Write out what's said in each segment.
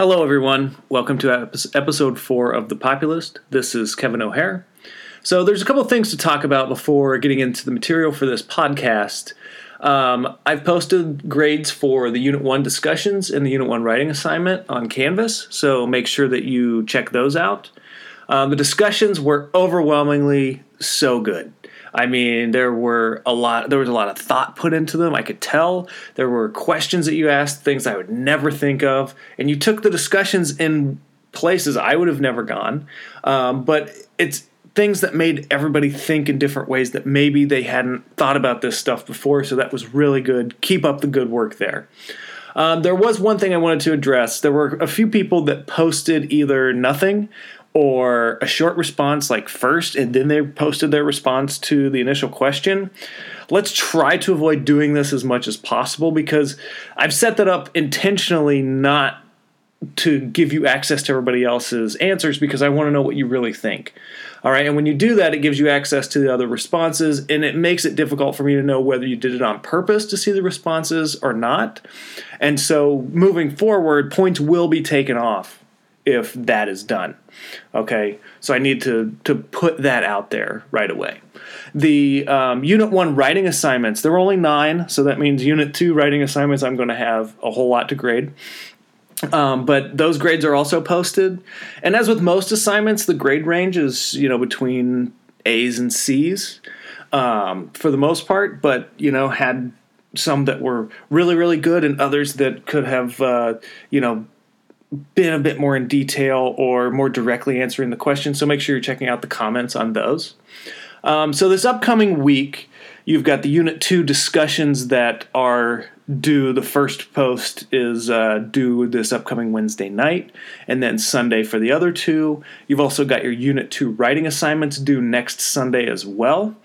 Hello, everyone. Welcome to episode four of The Populist. This is Kevin O'Hare. So, there's a couple things to talk about before getting into the material for this podcast. Um, I've posted grades for the Unit 1 discussions and the Unit 1 writing assignment on Canvas, so make sure that you check those out. Um, the discussions were overwhelmingly so good. I mean, there were a lot. There was a lot of thought put into them. I could tell there were questions that you asked, things I would never think of, and you took the discussions in places I would have never gone. Um, but it's things that made everybody think in different ways that maybe they hadn't thought about this stuff before. So that was really good. Keep up the good work there. Um, there was one thing I wanted to address. There were a few people that posted either nothing or a short response like first and then they posted their response to the initial question. Let's try to avoid doing this as much as possible because I've set that up intentionally not to give you access to everybody else's answers because I want to know what you really think. All right, and when you do that, it gives you access to the other responses, and it makes it difficult for me to know whether you did it on purpose to see the responses or not. And so, moving forward, points will be taken off if that is done. Okay, so I need to to put that out there right away. The um, Unit One writing assignments there were only nine, so that means Unit Two writing assignments I'm going to have a whole lot to grade. Um, but those grades are also posted, and as with most assignments, the grade range is you know between A's and C's um, for the most part. But you know had some that were really really good and others that could have uh, you know been a bit more in detail or more directly answering the question. So make sure you're checking out the comments on those. Um, so this upcoming week, you've got the Unit 2 discussions that are due. The first post is uh, due this upcoming Wednesday night, and then Sunday for the other two. You've also got your Unit 2 writing assignments due next Sunday as well.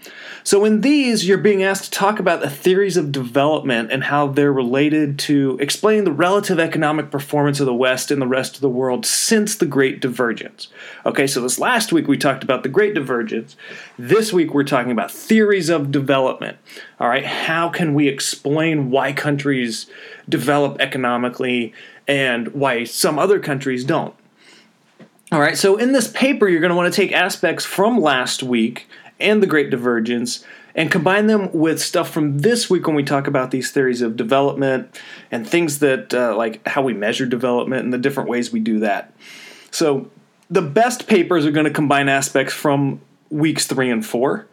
So, in these, you're being asked to talk about the theories of development and how they're related to explaining the relative economic performance of the West and the rest of the world since the Great Divergence. Okay, so this last week we talked about the Great Divergence. This week we're talking about theories of development. All right, how can we explain why countries develop economically and why some other countries don't? All right, so in this paper, you're going to want to take aspects from last week and the Great Divergence and combine them with stuff from this week when we talk about these theories of development and things that, uh, like how we measure development and the different ways we do that. So, the best papers are going to combine aspects from weeks three and four.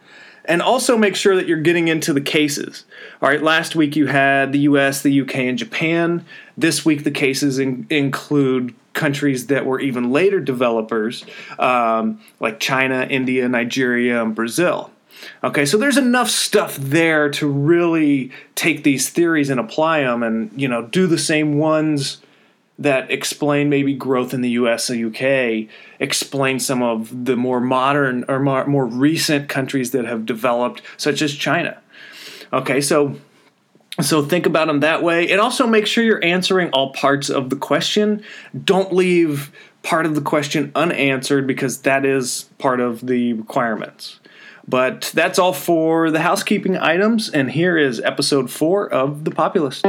And also make sure that you're getting into the cases. All right, last week you had the US, the UK, and Japan. This week the cases in, include countries that were even later developers, um, like China, India, Nigeria, and Brazil. Okay, so there's enough stuff there to really take these theories and apply them, and you know, do the same ones that explain maybe growth in the US and UK, explain some of the more modern or more, more recent countries that have developed, such as China. Okay, so so think about them that way. And also make sure you're answering all parts of the question. Don't leave part of the question unanswered because that is part of the requirements. But that's all for the housekeeping items. And here is episode four of The Populist.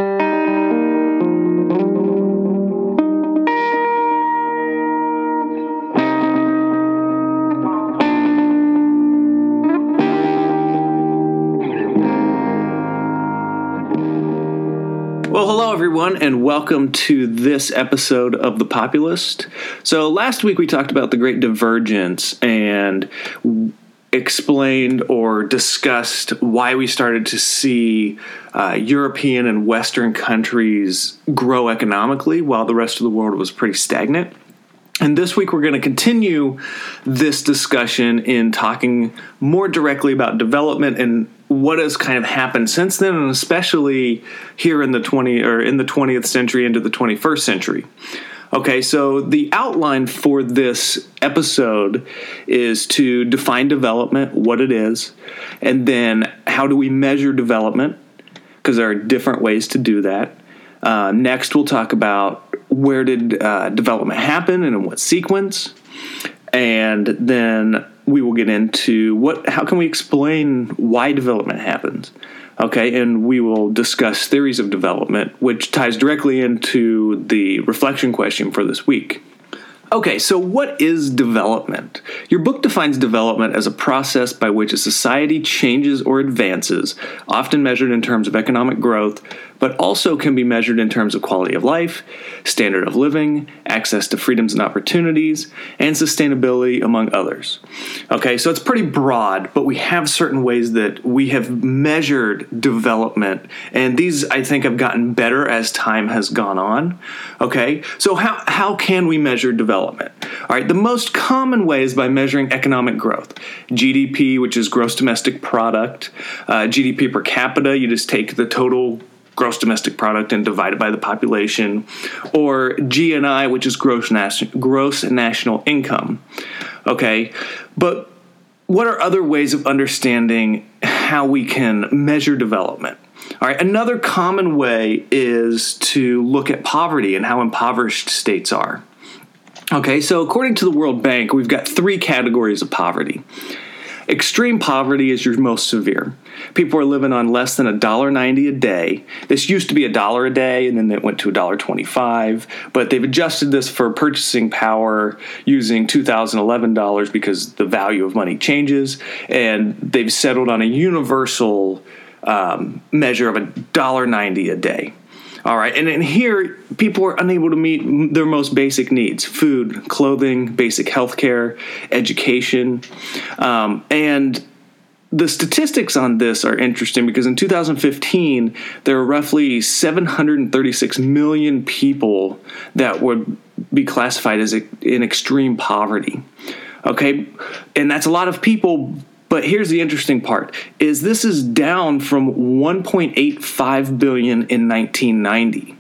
Well, hello everyone, and welcome to this episode of The Populist. So, last week we talked about the Great Divergence and explained or discussed why we started to see uh, European and Western countries grow economically while the rest of the world was pretty stagnant. And this week, we're going to continue this discussion in talking more directly about development and what has kind of happened since then, and especially here in the 20 or in the 20th century into the 21st century. Okay, so the outline for this episode is to define development, what it is, and then how do we measure development, because there are different ways to do that. Uh, next, we'll talk about where did uh, development happen and in what sequence, and then we will get into what how can we explain why development happens. Okay, and we will discuss theories of development, which ties directly into the reflection question for this week. Okay, so what is development? Your book defines development as a process by which a society changes or advances, often measured in terms of economic growth, but also can be measured in terms of quality of life, standard of living, access to freedoms and opportunities, and sustainability, among others. Okay, so it's pretty broad, but we have certain ways that we have measured development, and these I think have gotten better as time has gone on. Okay, so how, how can we measure development? All right, the most common way is by measuring economic growth. GDP, which is gross domestic product, uh, GDP per capita, you just take the total gross domestic product and divided by the population, or GNI, which is gross, nas- gross national income. Okay, but what are other ways of understanding how we can measure development? All right, another common way is to look at poverty and how impoverished states are. Okay, so according to the World Bank, we've got three categories of poverty. Extreme poverty is your most severe. People are living on less than $1.90 a day. This used to be a dollar a day, and then it went to $1.25. But they've adjusted this for purchasing power using 2011 dollars because the value of money changes, and they've settled on a universal um, measure of $1.90 a day. All right, and in here, people are unable to meet their most basic needs food, clothing, basic health care, education. Um, and the statistics on this are interesting because in 2015, there were roughly 736 million people that would be classified as in extreme poverty. Okay, and that's a lot of people but here's the interesting part is this is down from 1.85 billion in 1990.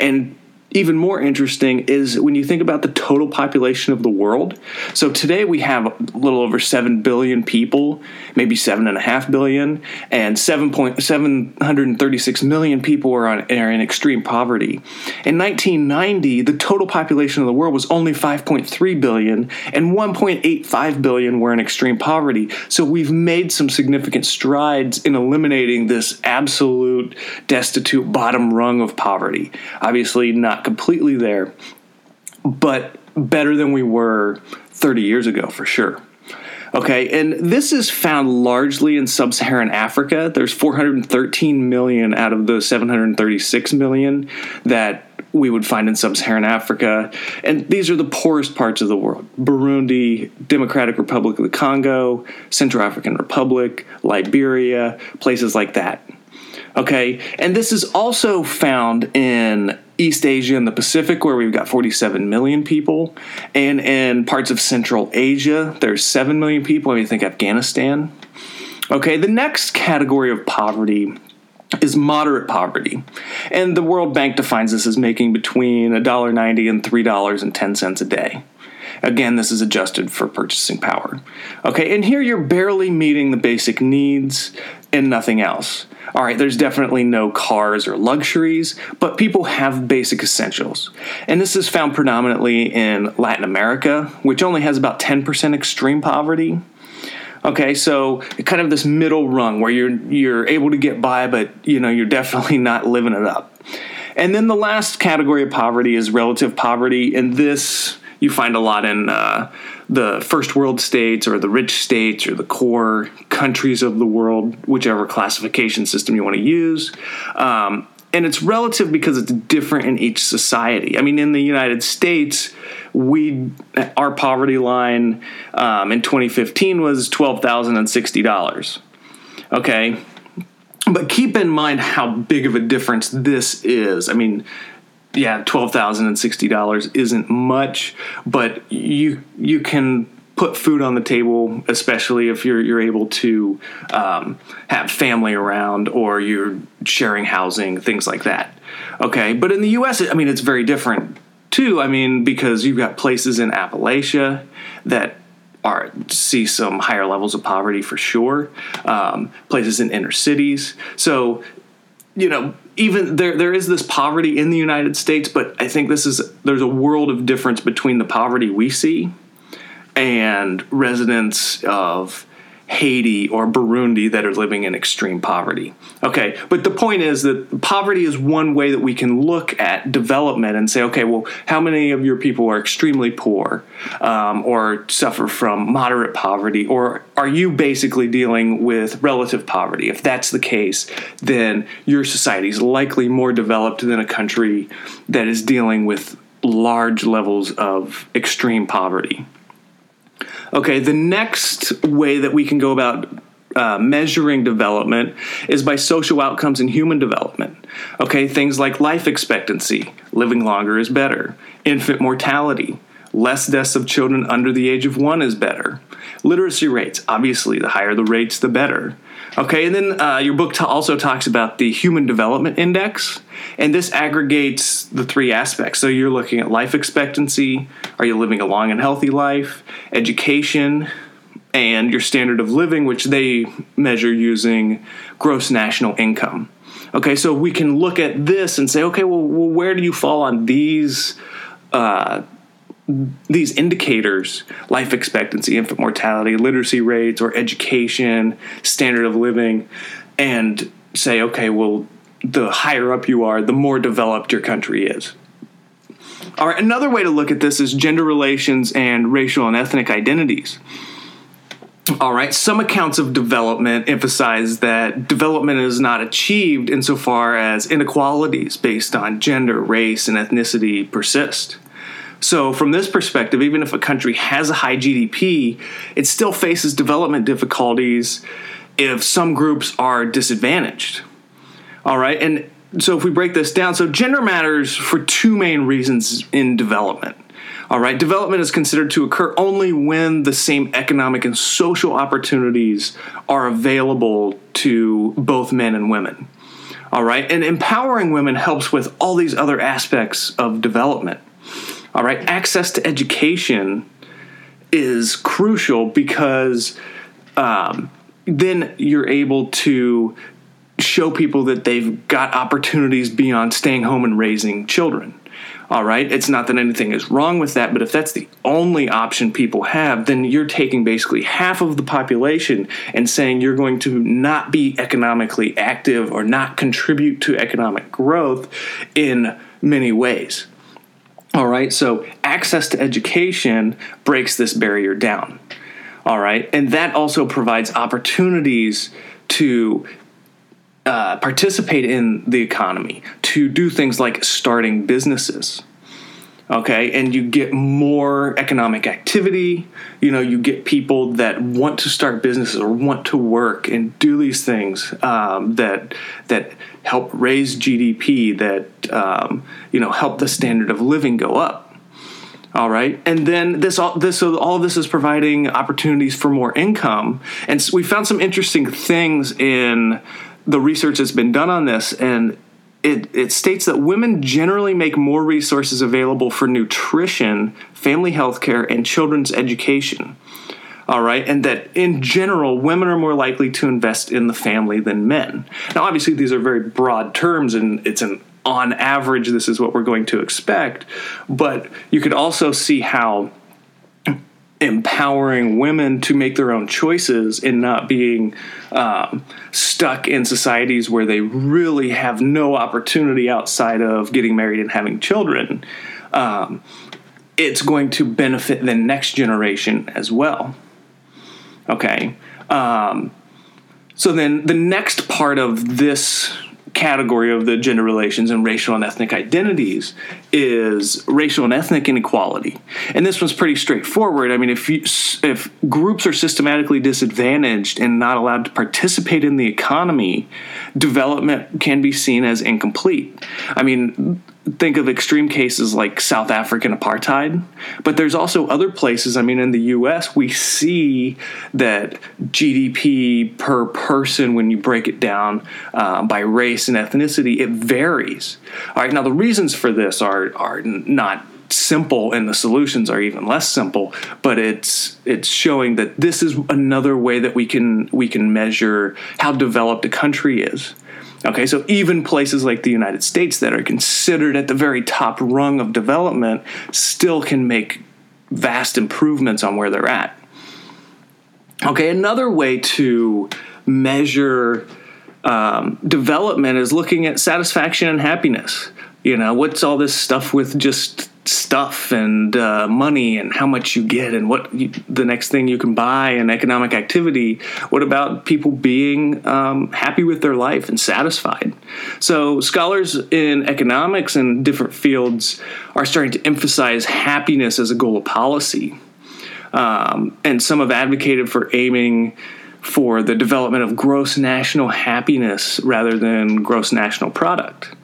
And even more interesting is when you think about the total population of the world. So today we have a little over 7 billion people, maybe 7.5 billion, and 7.736 million people are, on, are in extreme poverty. In 1990, the total population of the world was only 5.3 billion, and 1.85 billion were in extreme poverty. So we've made some significant strides in eliminating this absolute destitute bottom rung of poverty. Obviously, not not completely there, but better than we were 30 years ago for sure. Okay, and this is found largely in sub Saharan Africa. There's 413 million out of the 736 million that we would find in sub Saharan Africa. And these are the poorest parts of the world Burundi, Democratic Republic of the Congo, Central African Republic, Liberia, places like that. Okay, and this is also found in East Asia and the Pacific, where we've got 47 million people, and in parts of Central Asia, there's 7 million people. I mean, think Afghanistan. Okay, the next category of poverty is moderate poverty. And the World Bank defines this as making between $1.90 and $3.10 a day. Again, this is adjusted for purchasing power. Okay, and here you're barely meeting the basic needs and nothing else. All right, there's definitely no cars or luxuries, but people have basic essentials. And this is found predominantly in Latin America, which only has about 10% extreme poverty. Okay, so kind of this middle rung where you're you're able to get by, but you know you're definitely not living it up. And then the last category of poverty is relative poverty, and this you find a lot in uh, the first world states or the rich states or the core countries of the world, whichever classification system you want to use. Um, and it's relative because it's different in each society. I mean, in the United States, we our poverty line um, in 2015 was twelve thousand and sixty dollars. Okay, but keep in mind how big of a difference this is. I mean, yeah, twelve thousand and sixty dollars isn't much, but you you can put food on the table, especially if you're you're able to um, have family around or you're sharing housing, things like that. Okay, but in the U.S., I mean, it's very different too. I mean, because you've got places in Appalachia that are see some higher levels of poverty for sure. Um, places in inner cities, so you know even there there is this poverty in the United States, but I think this is there's a world of difference between the poverty we see and residents of Haiti or Burundi that are living in extreme poverty. Okay, but the point is that poverty is one way that we can look at development and say, okay, well, how many of your people are extremely poor um, or suffer from moderate poverty, or are you basically dealing with relative poverty? If that's the case, then your society is likely more developed than a country that is dealing with large levels of extreme poverty. Okay, the next way that we can go about uh, measuring development is by social outcomes in human development. Okay, things like life expectancy, living longer is better, infant mortality, less deaths of children under the age of one is better. Literacy rates, obviously, the higher the rates, the better. Okay, and then uh, your book t- also talks about the Human Development Index, and this aggregates the three aspects. So you're looking at life expectancy, are you living a long and healthy life, education, and your standard of living, which they measure using gross national income. Okay, so we can look at this and say, okay, well, well where do you fall on these? Uh, these indicators life expectancy infant mortality literacy rates or education standard of living and say okay well the higher up you are the more developed your country is all right another way to look at this is gender relations and racial and ethnic identities all right, some accounts of development emphasize that development is not achieved insofar as inequalities based on gender, race, and ethnicity persist. So, from this perspective, even if a country has a high GDP, it still faces development difficulties if some groups are disadvantaged. All right, and so if we break this down, so gender matters for two main reasons in development. All right, development is considered to occur only when the same economic and social opportunities are available to both men and women. All right, and empowering women helps with all these other aspects of development. All right, access to education is crucial because um, then you're able to show people that they've got opportunities beyond staying home and raising children. All right, it's not that anything is wrong with that, but if that's the only option people have, then you're taking basically half of the population and saying you're going to not be economically active or not contribute to economic growth in many ways. All right, so access to education breaks this barrier down. All right, and that also provides opportunities to uh, participate in the economy, to do things like starting businesses okay and you get more economic activity you know you get people that want to start businesses or want to work and do these things um, that that help raise gdp that um, you know help the standard of living go up. All right? And then this all this so all this is providing opportunities for more income. And so we found some interesting things in the research that's been done on this and it, it states that women generally make more resources available for nutrition, family health care, and children's education. All right, and that in general, women are more likely to invest in the family than men. Now, obviously, these are very broad terms, and it's an on average, this is what we're going to expect. But you could also see how empowering women to make their own choices and not being um, stuck in societies where they really have no opportunity outside of getting married and having children. Um, it's going to benefit the next generation as well. Okay. Um, so then the next part of this category of the gender relations and racial and ethnic identities is racial and ethnic inequality. And this one's pretty straightforward. I mean, if you, if groups are systematically disadvantaged and not allowed to participate in the economy, development can be seen as incomplete. I mean, think of extreme cases like South African apartheid, but there's also other places. I mean, in the US, we see that GDP per person, when you break it down uh, by race and ethnicity, it varies. All right, now the reasons for this are, are not simple and the solutions are even less simple but it's it's showing that this is another way that we can we can measure how developed a country is Okay, so even places like the United States that are considered at the very top rung of development still can make vast improvements on where they're at. Okay, another way to measure um, development is looking at satisfaction and happiness. You know, what's all this stuff with just stuff and uh, money and how much you get and what you, the next thing you can buy and economic activity. What about people being um, happy with their life and satisfied? So, scholars in economics and different fields are starting to emphasize happiness as a goal of policy. Um, and some have advocated for aiming for the development of gross national happiness rather than gross national product.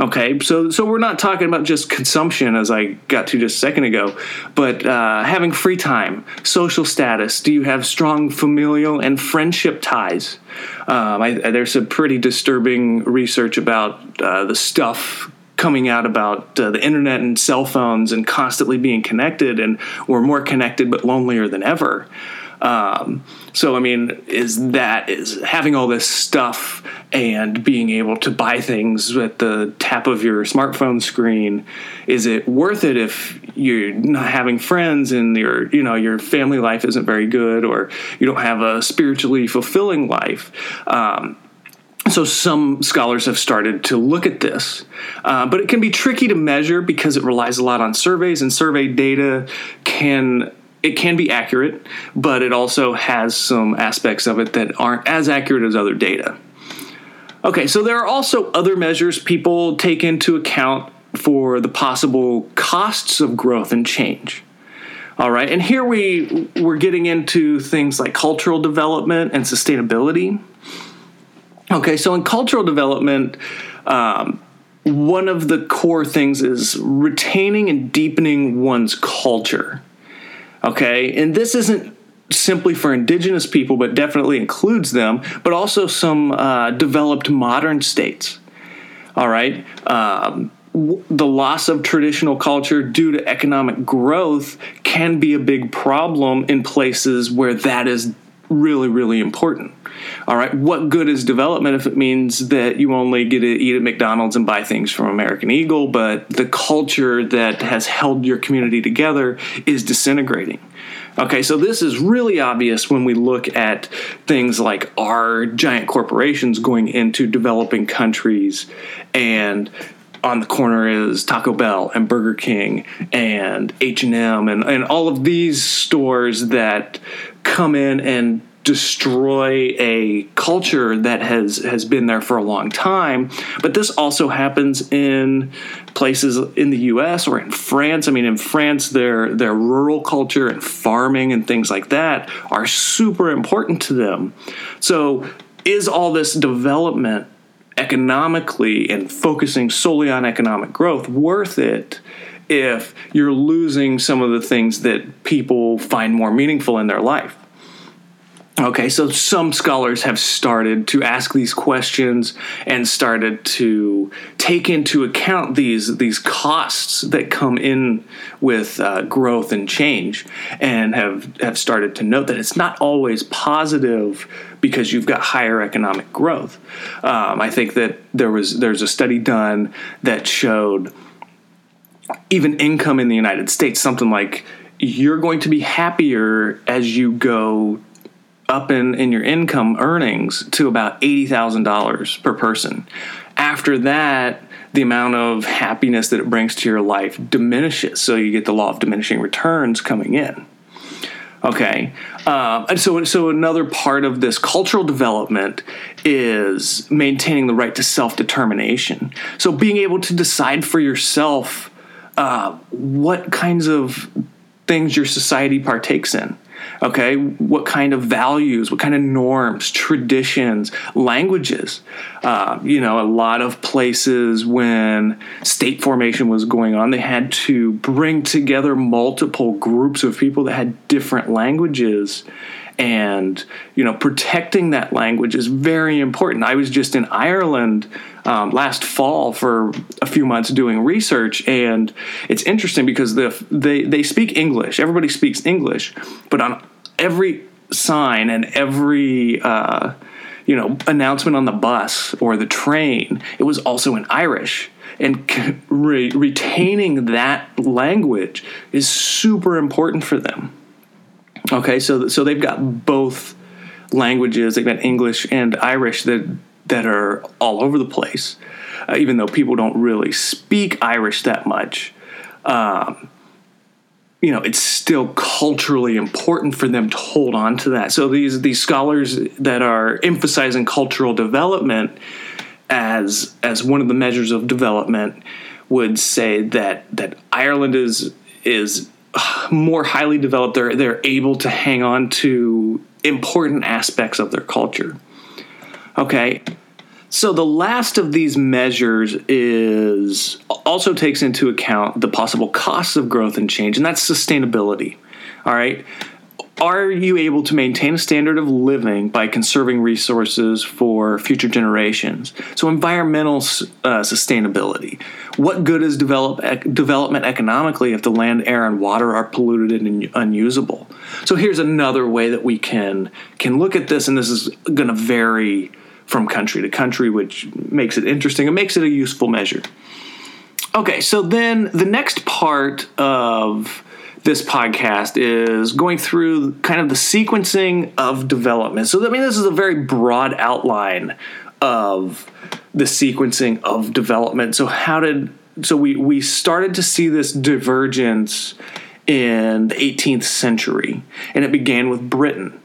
Okay, so so we're not talking about just consumption, as I got to just a second ago, but uh, having free time, social status. Do you have strong familial and friendship ties? Um, I, there's some pretty disturbing research about uh, the stuff coming out about uh, the internet and cell phones and constantly being connected, and we're more connected but lonelier than ever. Um, so, I mean, is that is having all this stuff and being able to buy things at the tap of your smartphone screen? Is it worth it if you're not having friends and your you know your family life isn't very good or you don't have a spiritually fulfilling life? Um, so some scholars have started to look at this, uh, but it can be tricky to measure because it relies a lot on surveys, and survey data can it can be accurate, but it also has some aspects of it that aren't as accurate as other data. Okay, so there are also other measures people take into account for the possible costs of growth and change. All right, and here we we're getting into things like cultural development and sustainability. Okay, so in cultural development, um, one of the core things is retaining and deepening one's culture. Okay, and this isn't simply for indigenous people, but definitely includes them, but also some uh, developed modern states. All right. Um, the loss of traditional culture due to economic growth can be a big problem in places where that is really, really important. All right, what good is development if it means that you only get to eat at McDonald's and buy things from American Eagle, but the culture that has held your community together is disintegrating? Okay, so this is really obvious when we look at things like our giant corporations going into developing countries and on the corner is Taco Bell and Burger King and H&M and and all of these stores that come in and destroy a culture that has has been there for a long time. But this also happens in places in the US or in France. I mean in France their their rural culture and farming and things like that are super important to them. So is all this development economically and focusing solely on economic growth worth it if you're losing some of the things that people find more meaningful in their life Okay, so some scholars have started to ask these questions and started to take into account these these costs that come in with uh, growth and change, and have have started to note that it's not always positive because you've got higher economic growth. Um, I think that there was there's a study done that showed even income in the United States, something like you're going to be happier as you go up in, in your income earnings to about $80,000 per person. After that, the amount of happiness that it brings to your life diminishes. So you get the law of diminishing returns coming in. Okay, um, and so so another part of this cultural development is maintaining the right to self determination. So being able to decide for yourself uh, what kinds of things your society partakes in okay? What kind of values what kind of norms traditions languages? Uh, you know a lot of places when state formation was going on they had to bring together multiple groups of people that had different languages and you know protecting that language is very important. I was just in ireland um, last fall for a few months doing research and it's interesting because the, they, they speak english. Everybody speaks english but on every sign and every uh, you know announcement on the bus or the train it was also in irish. And re- retaining that language is super important for them Okay, so so they've got both languages. They've got English and Irish that that are all over the place, uh, even though people don't really speak Irish that much. Um, you know, it's still culturally important for them to hold on to that. So these these scholars that are emphasizing cultural development as as one of the measures of development would say that that Ireland is is more highly developed. They're they're able to hang on to important aspects of their culture. Okay. So the last of these measures is also takes into account the possible costs of growth and change, and that's sustainability. All right. Are you able to maintain a standard of living by conserving resources for future generations? So, environmental uh, sustainability. What good is develop, development economically if the land, air, and water are polluted and unusable? So, here's another way that we can can look at this, and this is going to vary from country to country, which makes it interesting. It makes it a useful measure. Okay, so then the next part of this podcast is going through kind of the sequencing of development. So, I mean, this is a very broad outline of the sequencing of development. So, how did so we we started to see this divergence in the 18th century, and it began with Britain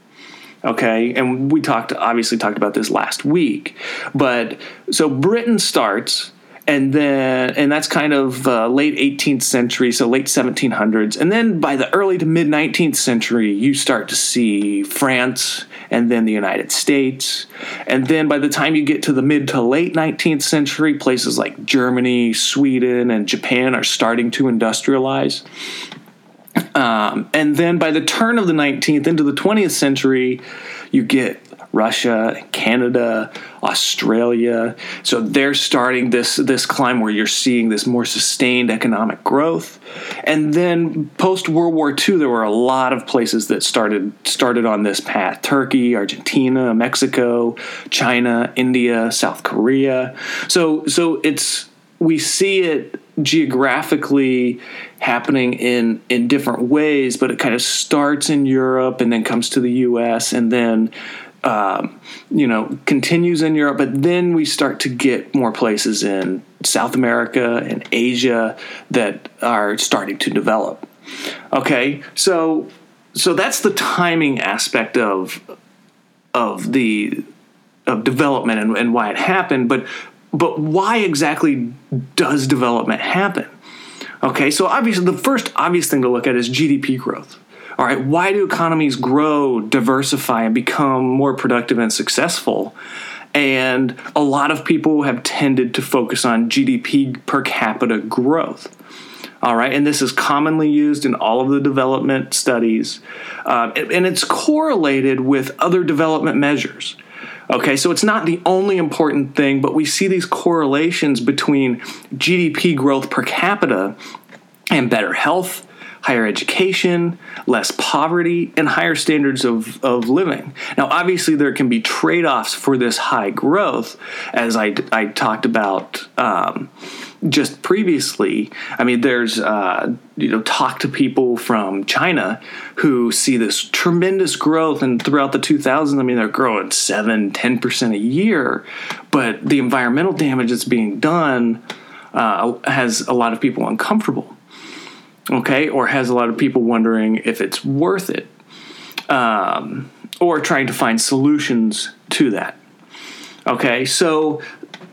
okay and we talked obviously talked about this last week but so britain starts and then and that's kind of uh, late 18th century so late 1700s and then by the early to mid 19th century you start to see france and then the united states. And then by the time you get to the mid to late 19th century places like germany sweden and japan are starting to industrialize. Um, and then by the turn of the 19th into the 20th century, you get Russia, Canada, Australia. So they're starting this this climb where you're seeing this more sustained economic growth. And then post World War II, there were a lot of places that started started on this path: Turkey, Argentina, Mexico, China, India, South Korea. So so it's we see it geographically happening in in different ways, but it kind of starts in Europe and then comes to the U.S. and then um, you know continues in Europe. But then we start to get more places in South America and Asia that are starting to develop. Okay, so so that's the timing aspect of of the of development and, and why it happened, but but why exactly does development happen? Okay, so obviously the first obvious thing to look at is GDP growth. All right, why do economies grow, diversify, and become more productive and successful? And a lot of people have tended to focus on GDP per capita growth. All right, and this is commonly used in all of the development studies, uh, and it's correlated with other development measures. Okay, so it's not the only important thing, but we see these correlations between GDP growth per capita and better health, higher education, less poverty, and higher standards of, of living. Now, obviously, there can be trade offs for this high growth, as I, I talked about. Um, just previously, I mean, there's, uh, you know, talk to people from China who see this tremendous growth, and throughout the 2000s, I mean, they're growing 7, 10% a year, but the environmental damage that's being done uh, has a lot of people uncomfortable, okay, or has a lot of people wondering if it's worth it, um, or trying to find solutions to that. Okay, so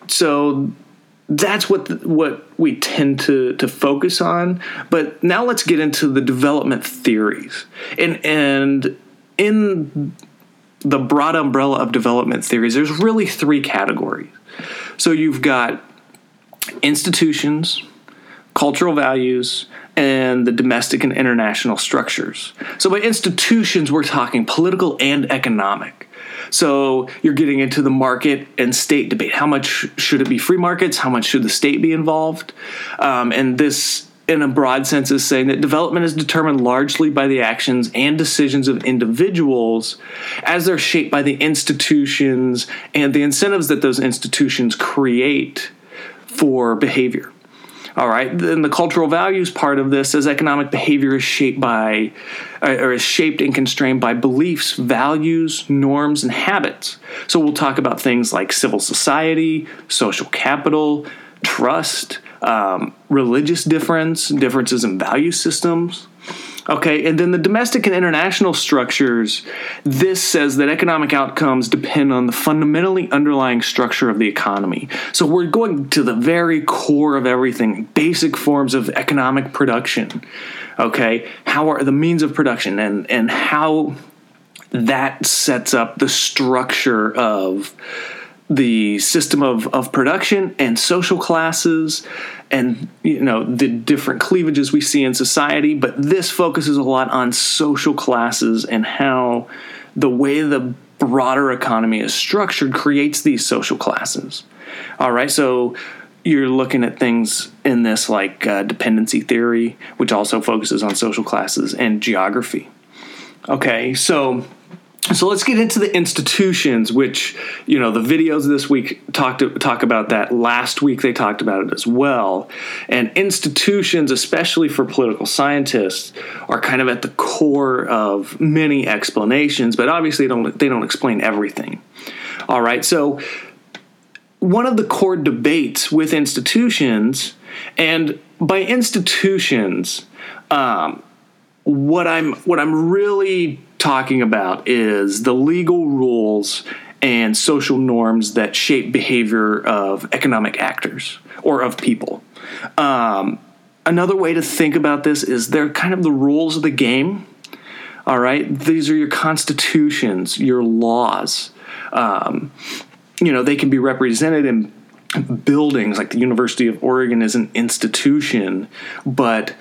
so that's what the, what we tend to to focus on. But now let's get into the development theories. And and in the broad umbrella of development theories, there's really three categories. So you've got institutions, cultural values, and the domestic and international structures. So by institutions, we're talking political and economic. So you're getting into the market and state debate. How much should it be free markets? How much should the state be involved? Um, and this in a broad sense is saying that development is determined largely by the actions and decisions of individuals as they're shaped by the institutions and the incentives that those institutions create for behavior. All right. Then the cultural values part of this says economic behavior is shaped by, or is shaped and constrained by beliefs, values, norms, and habits. So we'll talk about things like civil society, social capital, trust, um, religious difference, differences in value systems. Okay, and then the domestic and international structures, this says that economic outcomes depend on the fundamentally underlying structure of the economy. So we're going to the very core of everything, basic forms of economic production. Okay, how are the means of production and, and how that sets up the structure of the system of, of production and social classes and you know the different cleavages we see in society but this focuses a lot on social classes and how the way the broader economy is structured creates these social classes. All right so you're looking at things in this like uh, dependency theory which also focuses on social classes and geography. Okay so so let's get into the institutions which you know the videos this week talked talk about that. Last week they talked about it as well. And institutions especially for political scientists are kind of at the core of many explanations but obviously they don't they don't explain everything. All right so one of the core debates with institutions and by institutions um, what i'm what i'm really talking about is the legal rules and social norms that shape behavior of economic actors or of people. Um, another way to think about this is they're kind of the rules of the game. All right, these are your constitutions, your laws. Um, you know, they can be represented in buildings like the University of Oregon is an institution, but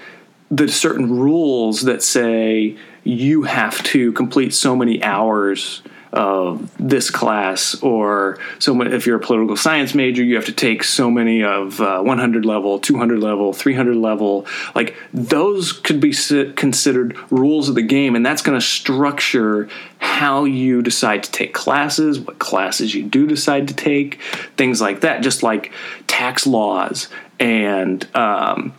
the certain rules that say you have to complete so many hours of this class or so many, if you're a political science major you have to take so many of uh, 100 level 200 level 300 level. Like those could be considered rules of the game and that's going to structure how you decide to take classes what classes you do decide to take things like that just like tax laws and um,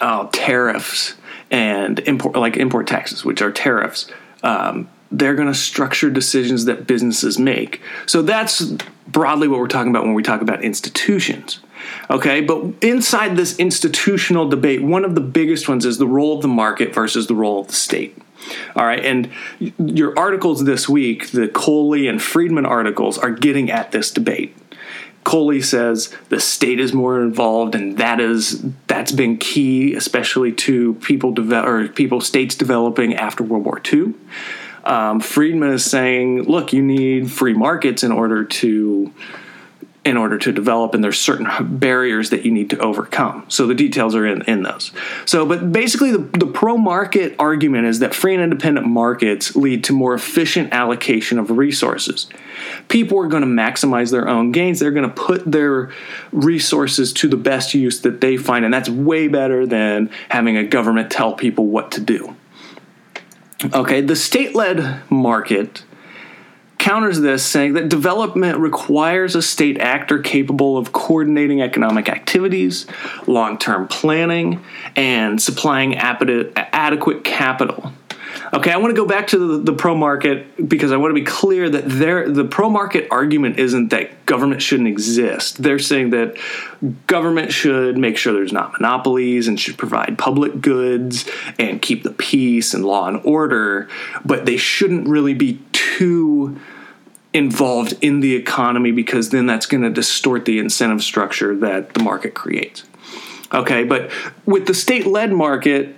uh, tariffs and import like import taxes, which are tariffs. Um, they're going to structure decisions that businesses make. So that's broadly what we're talking about when we talk about institutions. Okay, but inside this institutional debate, one of the biggest ones is the role of the market versus the role of the state. All right, and your articles this week, the Kohli and Friedman articles, are getting at this debate. Kohli says the state is more involved, and that is that's been key, especially to people develop or people states developing after World War II. Um, Friedman is saying, look, you need free markets in order to in order to develop, and there's certain barriers that you need to overcome. So the details are in, in those. So, but basically, the, the pro market argument is that free and independent markets lead to more efficient allocation of resources. People are going to maximize their own gains, they're going to put their resources to the best use that they find, and that's way better than having a government tell people what to do. Okay, the state led market counters this, saying that development requires a state actor capable of coordinating economic activities, long term planning, and supplying adequate capital. Okay, I want to go back to the, the, pro market because I want to be clear that the pro market argument isn't that government shouldn't exist. They're saying that government should make sure there's not monopolies and should provide public goods and keep the peace and law and order, but they shouldn't really be too involved in the economy because then that's going to distort the incentive structure that the market creates. Okay, but with the state led market,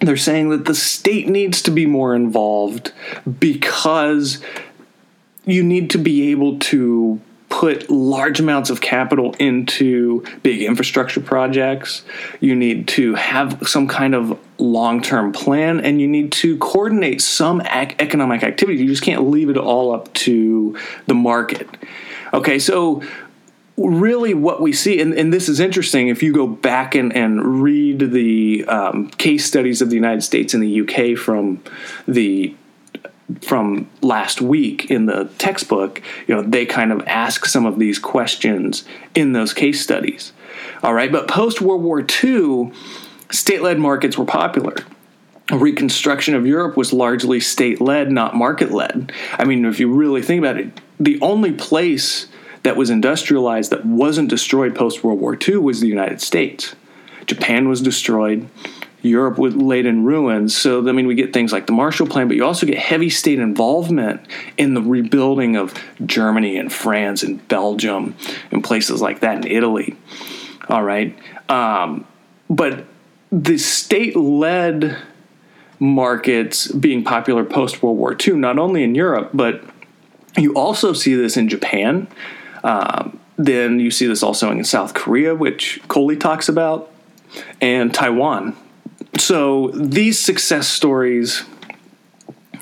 they're saying that the state needs to be more involved because you need to be able to put large amounts of capital into big infrastructure projects. You need to have some kind of long term plan and you need to coordinate some ac- economic activity. You just can't leave it all up to the market. Okay, so really what we see, and, and, this is interesting if you go back and, and read the um, case studies of the United States and the UK from the from last week in the textbook, you know, they kind of ask some of these questions in those case studies. All right, but post World War II, state led markets were popular. Reconstruction of Europe was largely state led, not market led. I mean, if you really think about it, the only place that was industrialized that wasn't destroyed post World War II was the United States. Japan was destroyed. Europe was laid in ruins. So, I mean, we get things like the Marshall Plan, but you also get heavy state involvement in the rebuilding of Germany and France and Belgium and places like that in Italy. All right. Um, but the state led markets being popular post World War II, not only in Europe, but you also see this in Japan. Um, then you see this also in South Korea, which Kohli talks about, and Taiwan. So these success stories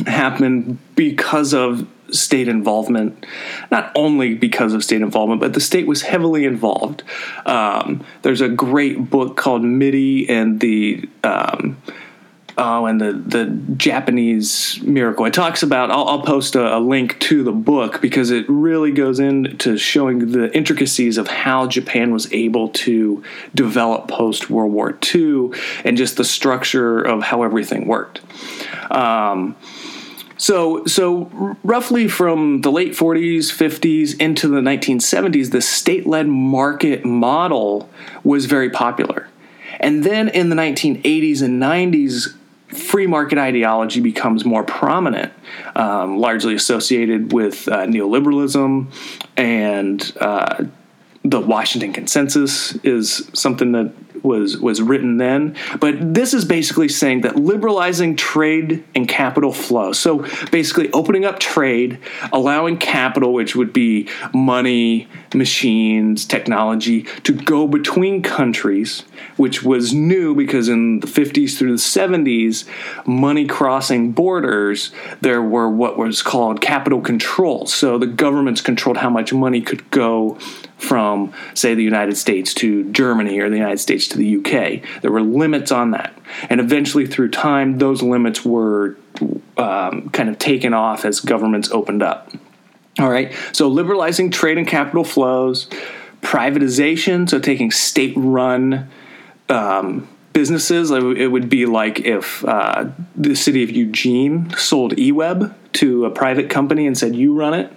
happen because of state involvement, not only because of state involvement, but the state was heavily involved. Um, there's a great book called MITI and the um, oh, and the the Japanese miracle. It talks about. I'll, I'll post a, a, link to the book because it really goes into showing the intricacies of how Japan was able to develop post World War II and just the structure of how everything worked. Um, so, so roughly from the late 40s, 50s into the 1970s, the state-led market model was very popular. And then in the 1980s and 90s, free market ideology becomes more prominent, um, largely associated with uh, neoliberalism and uh, the Washington Consensus is something that was was written then. But this is basically saying that liberalizing trade and capital flow. So basically opening up trade, allowing capital, which would be money, machines, technology, to go between countries, which was new because in the 50s through the 70s, money crossing borders, there were what was called capital control. So the governments controlled how much money could go from, say, the United States to Germany or the United States to the UK. There were limits on that. And eventually, through time, those limits were um, kind of taken off as governments opened up. All right, so liberalizing trade and capital flows, privatization, so taking state run um, businesses. It would be like if uh, the city of Eugene sold EWEB to a private company and said, You run it.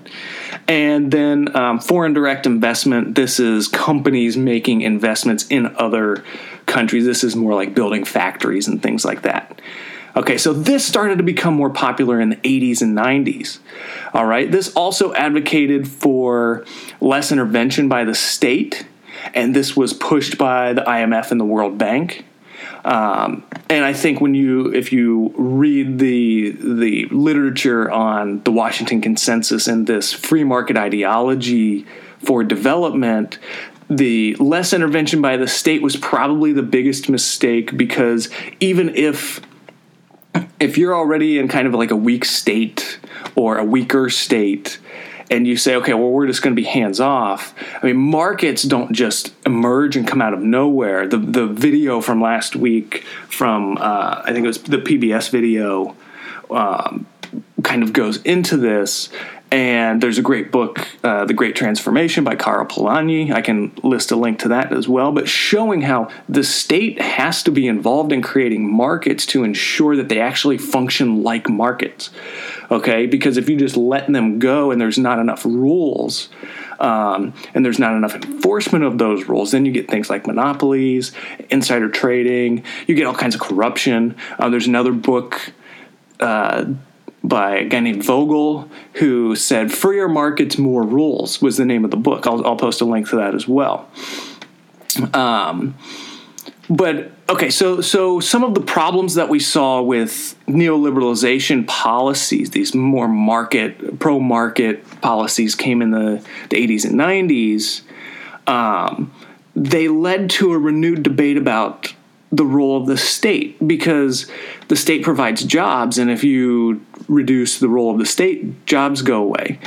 And then um, foreign direct investment. This is companies making investments in other countries. This is more like building factories and things like that. Okay, so this started to become more popular in the 80s and 90s. All right, this also advocated for less intervention by the state, and this was pushed by the IMF and the World Bank. Um, and I think when you, if you read the the literature on the Washington Consensus and this free market ideology for development, the less intervention by the state was probably the biggest mistake because even if if you're already in kind of like a weak state or a weaker state and you say, okay, well, we're just going to be hands off. I mean, markets don't just emerge and come out of nowhere. The the video from last week from uh, I think it was the PBS video um, kind of goes into this. And there's a great book, uh, The Great Transformation by Karl Polanyi. I can list a link to that as well. But showing how the state has to be involved in creating markets to ensure that they actually function like markets okay? Because if you just let them go and there's not enough rules, um, and there's not enough enforcement of those rules, then you get things like monopolies, insider trading, you get all kinds of corruption. Uh, there's another book. Uh, by a guy named Vogel, who said "Freer Markets, More Rules" was the name of the book. I'll, I'll post a link to that as well. Um, but okay, so so some of the problems that we saw with neoliberalization policies, these more market pro market policies, came in the, the 80s and 90s. Um, they led to a renewed debate about the role of the state because the state provides jobs, and if you reduce the role of the state, jobs go away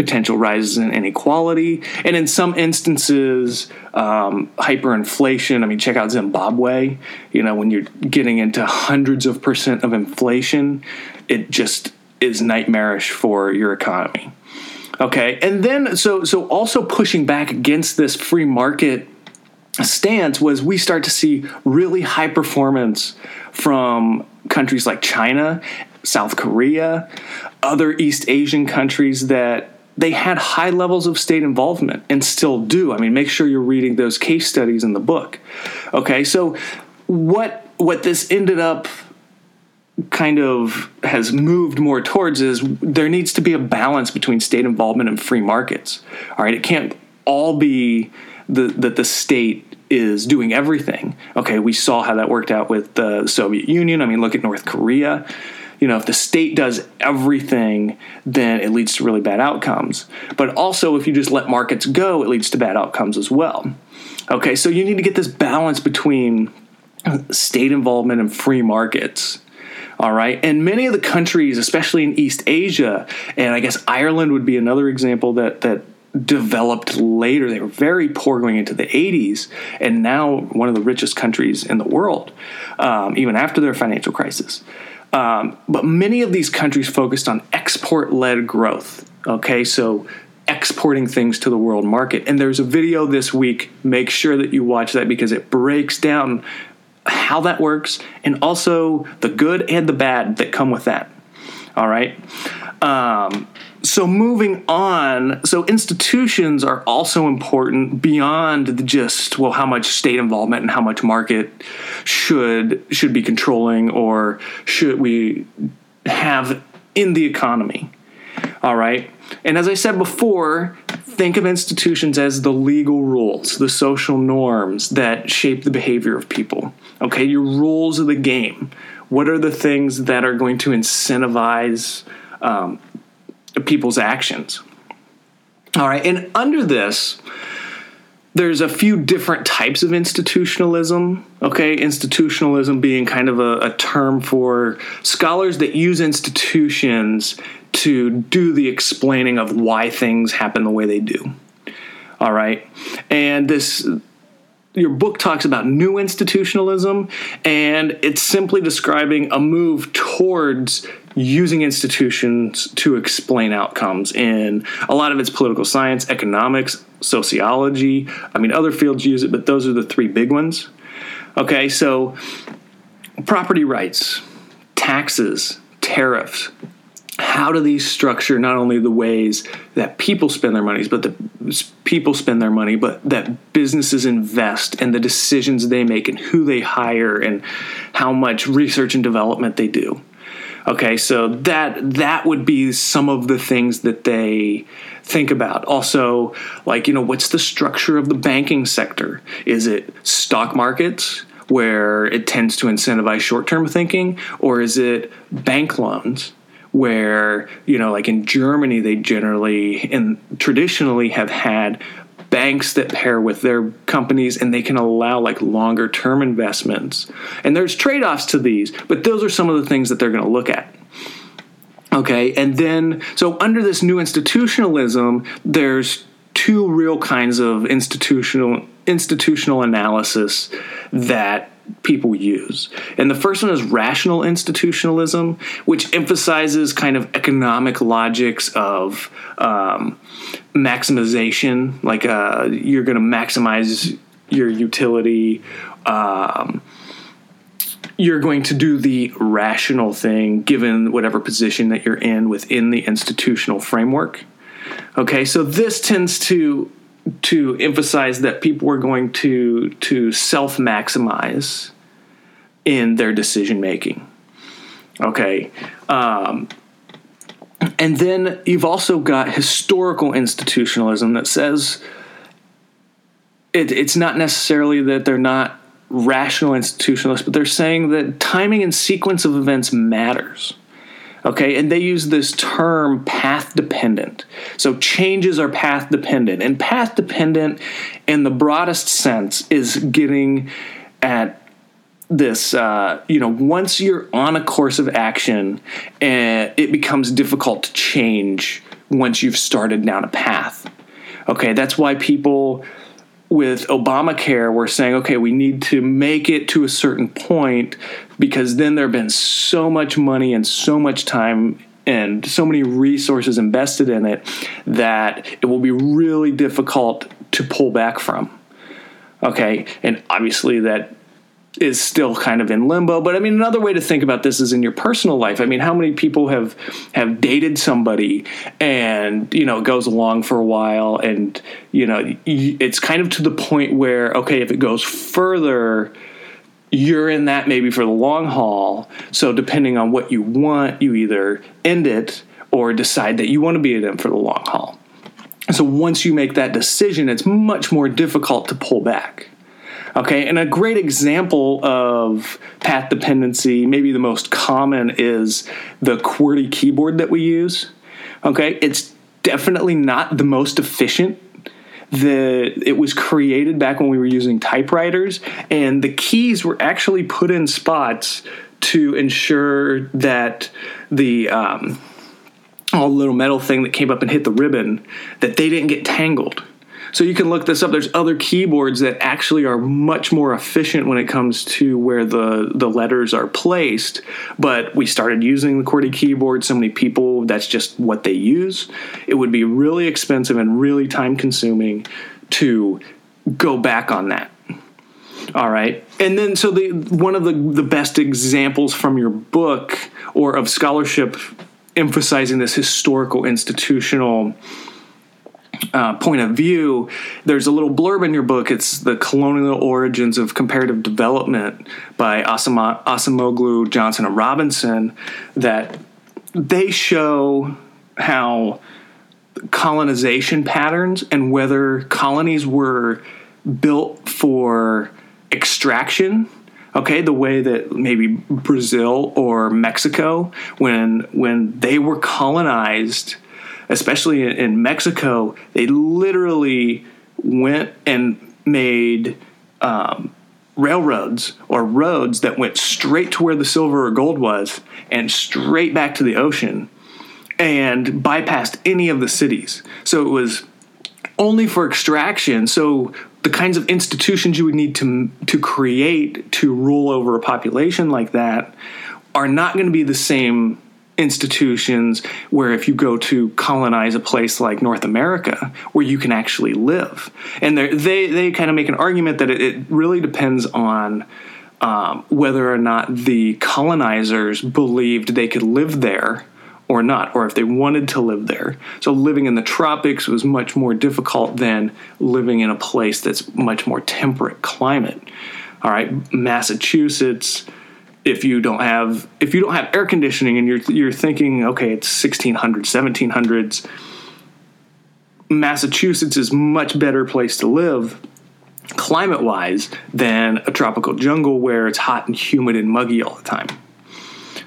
potential rises in inequality, and in some instances, um, hyperinflation. I mean, check out Zimbabwe. You know, when you're getting into hundreds of percent of inflation, it just is nightmarish for your economy. Okay, and then so so also pushing back against this free market stance was we start to see really high performance from countries like China, South Korea, other East Asian countries that they had high levels of state involvement and still do. I mean, make sure you're reading those case studies in the book. Okay, so what what this ended up kind of has moved more towards is there needs to be a balance between state involvement and free markets. All right, it can't all be the, that the state is doing everything. Okay, we saw how that worked out with the Soviet Union. I mean, look at North Korea. You know, if the state does everything, then it leads to really bad outcomes. But also, if you just let markets go, it leads to bad outcomes as well. Okay, so you need to get this balance between state involvement and free markets. All right. And many of the countries, especially in East Asia, and I guess Ireland would be another example that that developed later. They were very poor going into the 80s, and now one of the richest countries in the world, um, even after their financial crisis. Um, but many of these countries focused on export led growth. Okay, so exporting things to the world market. And there's a video this week. Make sure that you watch that because it breaks down how that works, and also the good and the bad that come with that. All right. Um, so moving on, so institutions are also important beyond the just well, how much state involvement and how much market should should be controlling or should we have in the economy. All right. And as I said before, think of institutions as the legal rules, the social norms that shape the behavior of people. Okay, your rules of the game. What are the things that are going to incentivize um, people's actions? All right, and under this, there's a few different types of institutionalism. Okay, institutionalism being kind of a, a, term for scholars that use institutions to do the explaining of why things happen the way they do. All right. And this your book talks about new institutionalism and it's simply describing a move towards using institutions to explain outcomes in a lot of it's political science, economics, sociology. I mean other fields use it, but those are the three big ones. Okay, so property rights, taxes, tariffs, how do these structure not only the ways that people spend their monies, but the people spend their money, but that businesses invest and the decisions they make and who they hire and how much research and development they do. Okay, so that that would be some of the things that they think about. Also, like you know, what's the structure of the banking sector? Is it stock markets? Where it tends to incentivize short term thinking, or is it bank loans? Where you know like in Germany they generally and traditionally have had banks that pair with their companies and they can allow like longer term investments. And there's trade-offs to these but those are some of the things that they're going to look at. Okay? And then so under this new institutionalism there's two real kinds of institutional institutional analysis that people use. And the first one is rational institutionalism, which emphasizes kind of economic logics of um, maximization, like uh, you're going to maximize your utility. Um, you're going to do the rational thing given whatever position that you're in within the institutional framework. Okay, so this tends to to emphasize that people were going to to self maximize in their decision making. Okay. Um, and then you've also got historical institutionalism that says it, it's not necessarily that they're not rational institutionalists, but they're saying that timing and sequence of events matters. Okay, and they use this term path dependent. So changes are path dependent. And path dependent, in the broadest sense, is getting at this uh, you know once you're on a course of action uh, it becomes difficult to change once you've started down a path okay that's why people with Obamacare, we're saying, okay, we need to make it to a certain point because then there have been so much money and so much time and so many resources invested in it that it will be really difficult to pull back from. Okay, and obviously that is still kind of in limbo. But I mean, another way to think about this is in your personal life. I mean, how many people have have dated somebody and you know goes along for a while, and you know it's kind of to the point where okay, if it goes further. You're in that maybe for the long haul. So, depending on what you want, you either end it or decide that you want to be in it for the long haul. So, once you make that decision, it's much more difficult to pull back. Okay, and a great example of path dependency, maybe the most common, is the QWERTY keyboard that we use. Okay, it's definitely not the most efficient. The it was created back when we were using typewriters, and the keys were actually put in spots to ensure that the um, all little metal thing that came up and hit the ribbon that they didn't get tangled so you can look this up. There's other keyboards that actually are much more efficient when it comes to where the, the letters are placed. But we started using the QWERTY keyboard. So many people, that's just what they use. It would be really expensive and really time consuming to go back on that. All right. And then so the one of the, the best examples from your book or of scholarship emphasizing this historical institutional uh, point of view, there's a little blurb in your book. It's the colonial origins of comparative development by Asama, Acemoglu, Johnson, and Robinson. That they show how colonization patterns and whether colonies were built for extraction okay the way that maybe brazil or mexico when when they were colonized especially in, Mexico, they literally went and made um, railroads or roads that went straight to where the silver or gold was and straight back to the ocean and bypassed any of the cities. So it was only for extraction. So the kinds of institutions you would need to to create to rule over a population like that are not going to be the same institutions where if you go to colonize a place like North America, where you can actually live, and they they kind of make an argument that it, it really depends on. Um, whether or not the colonizers believed they could live there or not, or if they wanted to live there. So living in the tropics was much more difficult than living in a place that's much more temperate climate. All right, Massachusetts, if you don't have if you don't have air conditioning and you're you're thinking okay it's 1600s 1700s Massachusetts is much better place to live climate wise than a tropical jungle where it's hot and humid and muggy all the time.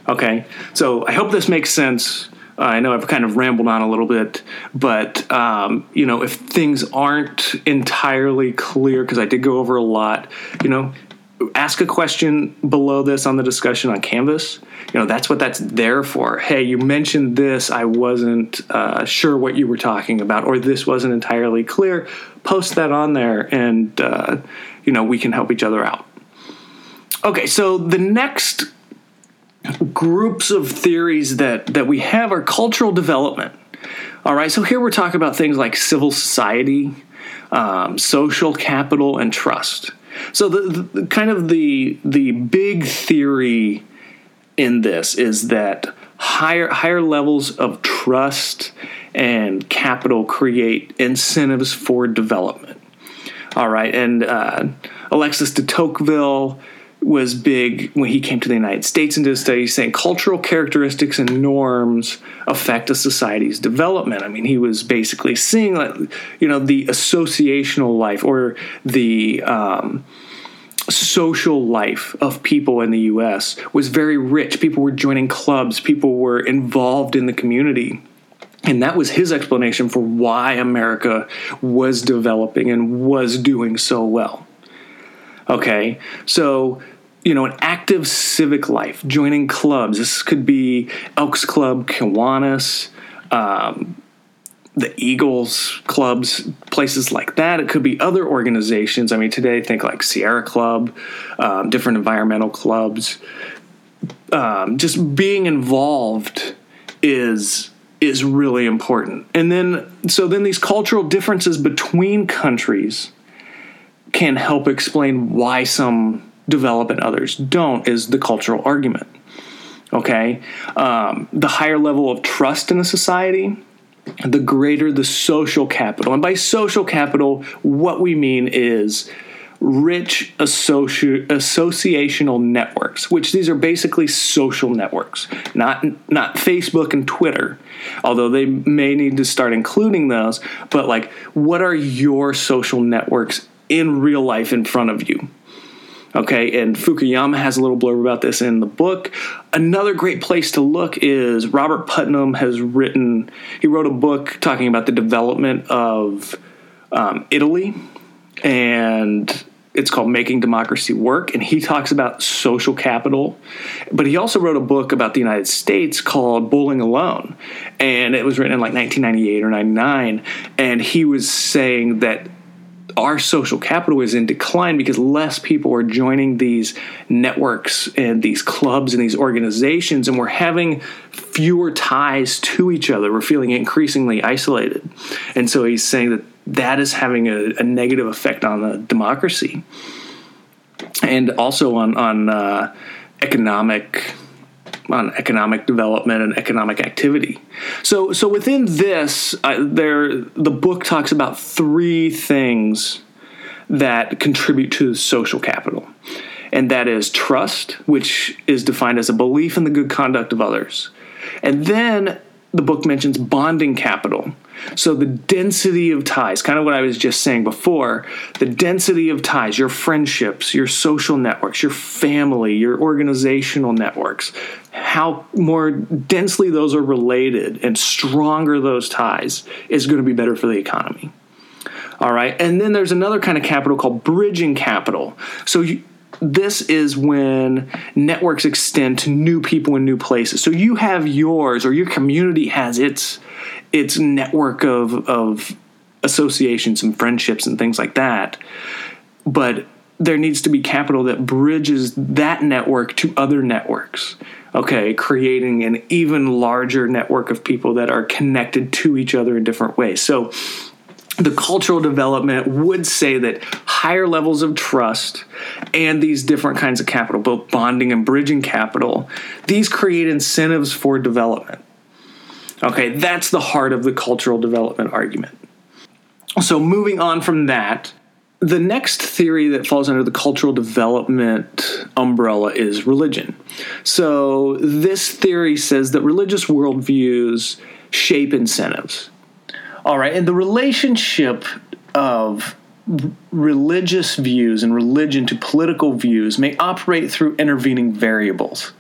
Okay? So I hope this makes sense. I know I've kind of rambled on a little bit, but um, you know, if things aren't entirely clear, because I did go over a lot, you know, ask a question below this on the discussion on Canvas. You know, that's what that's there for. Hey, you mentioned this. I wasn't uh, sure what you were talking about, or this wasn't entirely clear. Post that on there, and uh, you know we can help each other out. Okay, so the next groups of theories that that we have are cultural development. All right, so here we're talking about things like civil society, um, social capital, and trust. So the, the kind of the the big theory in this is that higher higher levels of trust and capital create incentives for development. All right, and uh, Alexis de Tocqueville was big when he came to the United States and did a study saying cultural characteristics and norms affect a society's development. I mean, he was basically seeing, like, you know, the associational life or the um, social life of people in the U.S. was very rich. People were joining clubs. People were involved in the community. And that was his explanation for why America was developing and was doing so well. Okay, so you know, an active civic life, joining clubs. This could be Elks Club, Kiwanis, um, the Eagles clubs, places like that. It could be other organizations. I mean, today think like Sierra Club, um, different environmental clubs. Um, just being involved is is really important. And then so then these cultural differences between countries can help explain why some develop and others don't is the cultural argument. Okay, um, the higher level of trust in a society, the greater the social capital. And by social capital, what we mean is rich associ- associational networks, which these are basically social networks, not not Facebook and Twitter, although they may need to start including those. But like, what are your social networks in real life in front of you? Okay, and Fukuyama has a little blurb about this in the book. Another great place to look is Robert Putnam has written, he wrote a book talking about the development of um, Italy, and it's called Making Democracy Work. And he talks about social capital. But he also wrote a book about the United States called Bowling Alone. And it was written in like 1998 or 99. And he was saying that our social capital is in decline because less people are joining these networks and these clubs and these organizations, and we're having fewer ties to each other. We're feeling increasingly isolated. And so he's saying that that is having a, a negative effect on the democracy and also on, on uh, economic on economic development and economic activity. So, so within this, uh, there the book talks about three things that contribute to social capital, and that is trust, which is defined as a belief in the good conduct of others, and then the book mentions bonding capital. So the density of ties, kind of what I was just saying before, the density of ties, your friendships, your social networks, your family, your organizational networks, how more densely those are related and stronger those ties is going to be better for the economy. All right. And then there's another kind of capital called bridging capital. So you, this is when networks extend to new people in new places. So you have yours, or your community has its its network of of associations and friendships and things like that. But there needs to be capital that bridges that network to other networks. Okay, creating an even larger network of people that are connected to each other in different ways. So the cultural development would say that higher levels of trust and these different kinds of capital, both bonding and bridging capital, these create incentives for development. Okay, that's the heart of the cultural development argument. So, moving on from that, the next theory that falls under the cultural development umbrella is religion. So, this theory says that religious worldviews shape incentives. All right, and the relationship of religious views and religion to political views may operate through intervening variables.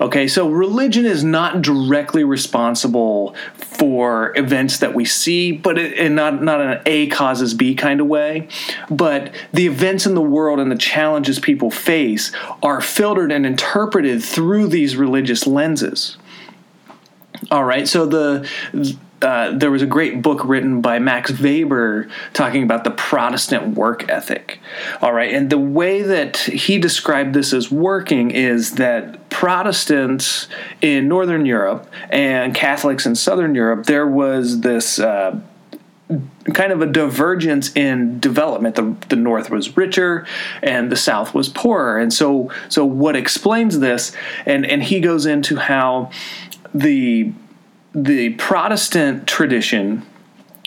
Okay, so religion is not directly responsible for events that we see, but and not not an A causes B kind of way. But the events in the world and the challenges people face are filtered and interpreted through these religious lenses. All right, so the uh, there was a great book written by Max Weber talking about the Protestant work ethic. All right, and the way that he described this as working is that Protestants in Northern Europe and Catholics in Southern Europe, there was this. Uh, kind of a divergence in development. The, the North was richer and the South was poorer. And so so what explains this and and he goes into how the the Protestant tradition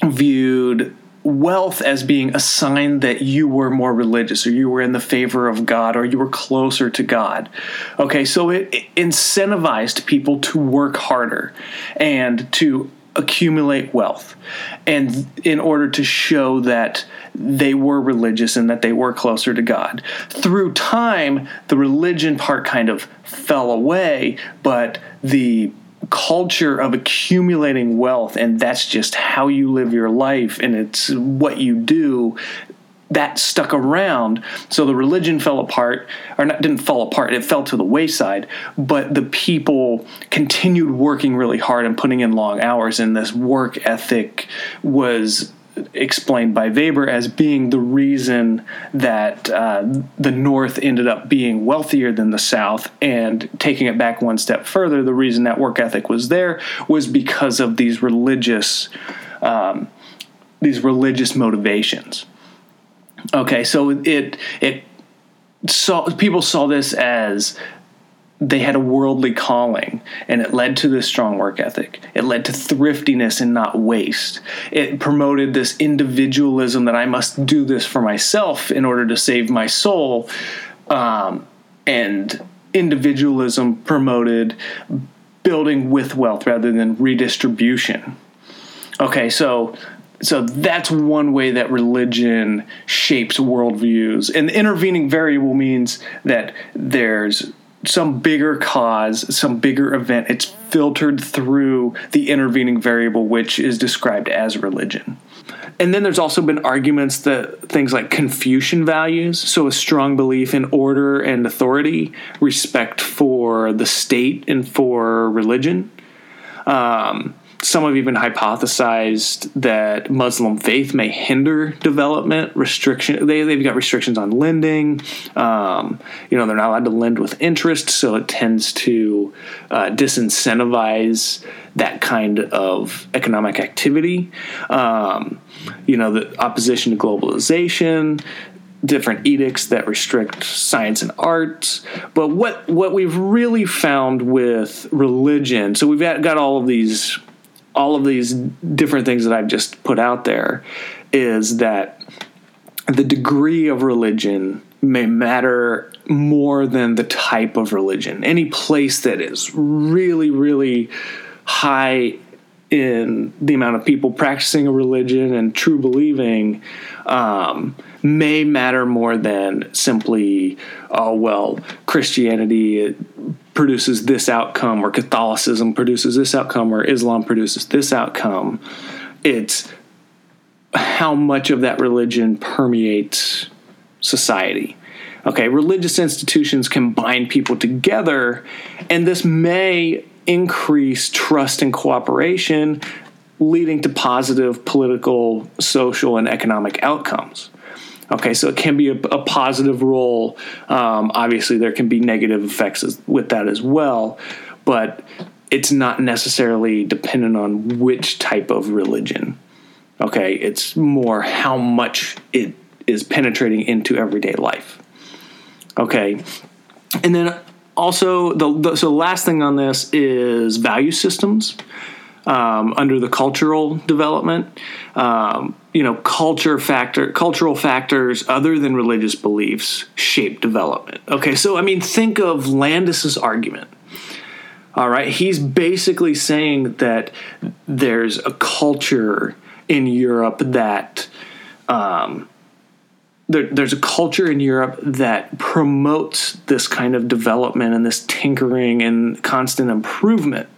viewed wealth as being a sign that you were more religious or you were in the favor of God or you were closer to God. Okay, so it, incentivized people to work harder and to accumulate wealth and in order to show that they were religious and that they were closer to God. Through time, the religion part kind of fell away, but the culture of accumulating wealth and that's just how you live your life and it's what you do that stuck around. So the religion fell apart or not didn't fall apart it fell to the wayside but the people continued working really hard and putting in long hours and this work ethic was explained by Weber as being the reason that uh, the North ended up being wealthier than the South. And taking it back one step further, the reason that work ethic was there was because of these religious, um, these religious motivations. Okay, so it it saw people saw this as they had a worldly calling and it led to this strong work ethic. It led to thriftiness and not waste. It promoted this individualism that i must do this for myself in order to save my soul um, and individualism promoted building with wealth rather than redistribution. Okay so so that's one way that religion shapes worldviews. And the intervening variable means that there's some bigger cause, some bigger event. It's filtered through the intervening variable, which is described as religion. And then there's also been arguments that things like Confucian values, so a strong belief in order and authority, respect for the state and for religion. Um, some have even hypothesized that Muslim faith may hinder development. Restriction they they've got restrictions on lending. Um, you know they're not allowed to lend with interest, so it tends to uh, disincentivize that kind of economic activity. Um, you know the opposition to globalization, different edicts that restrict science and arts. But what what we've really found with religion, so we've got, got all of these all of these different things that I've just put out there is that the degree of religion may matter more than the type of religion. Any place that is really, really high in the amount of people practicing a religion and true believing um, may matter more than simply, oh, well, Christianity produces this outcome, or Catholicism produces this outcome, or Islam produces this outcome. It's how much of that religion permeates society. Okay, religious institutions can bind people together, and this may increase trust and cooperation, leading to positive political, social, and economic outcomes. Okay, so it can be a, a positive role. Um, obviously, there can be negative effects as, with that as well, but it's not necessarily dependent on which type of religion. Okay, it's more how much it is penetrating into everyday life. Okay, and then also the, the so last thing on this is value systems um, under the cultural development. Um, you know, culture factor, cultural factors other than religious beliefs shape development. Okay, so I mean, think of Landes's argument. All right, he's basically saying that there's a culture in Europe that um, there, there's a culture in Europe that promotes this kind of development and this tinkering and constant improvement.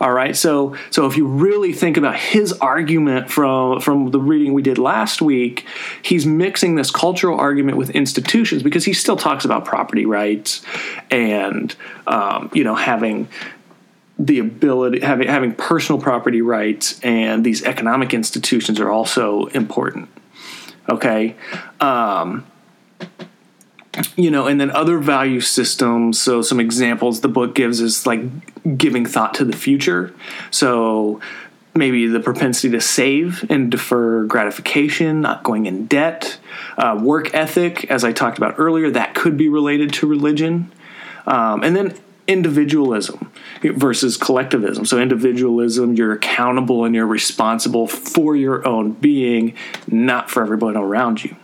All right, so so if you really think about his argument from from the reading we did last week, he's mixing this cultural argument with institutions because he still talks about property rights and um, you know having the ability having having personal property rights and these economic institutions are also important. Okay. Um, you know, and then other value systems. So, some examples the book gives is like giving thought to the future. So, maybe the propensity to save and defer gratification, not going in debt, uh, work ethic, as I talked about earlier, that could be related to religion. Um, and then individualism versus collectivism. So, individualism, you're accountable and you're responsible for your own being, not for everyone around you.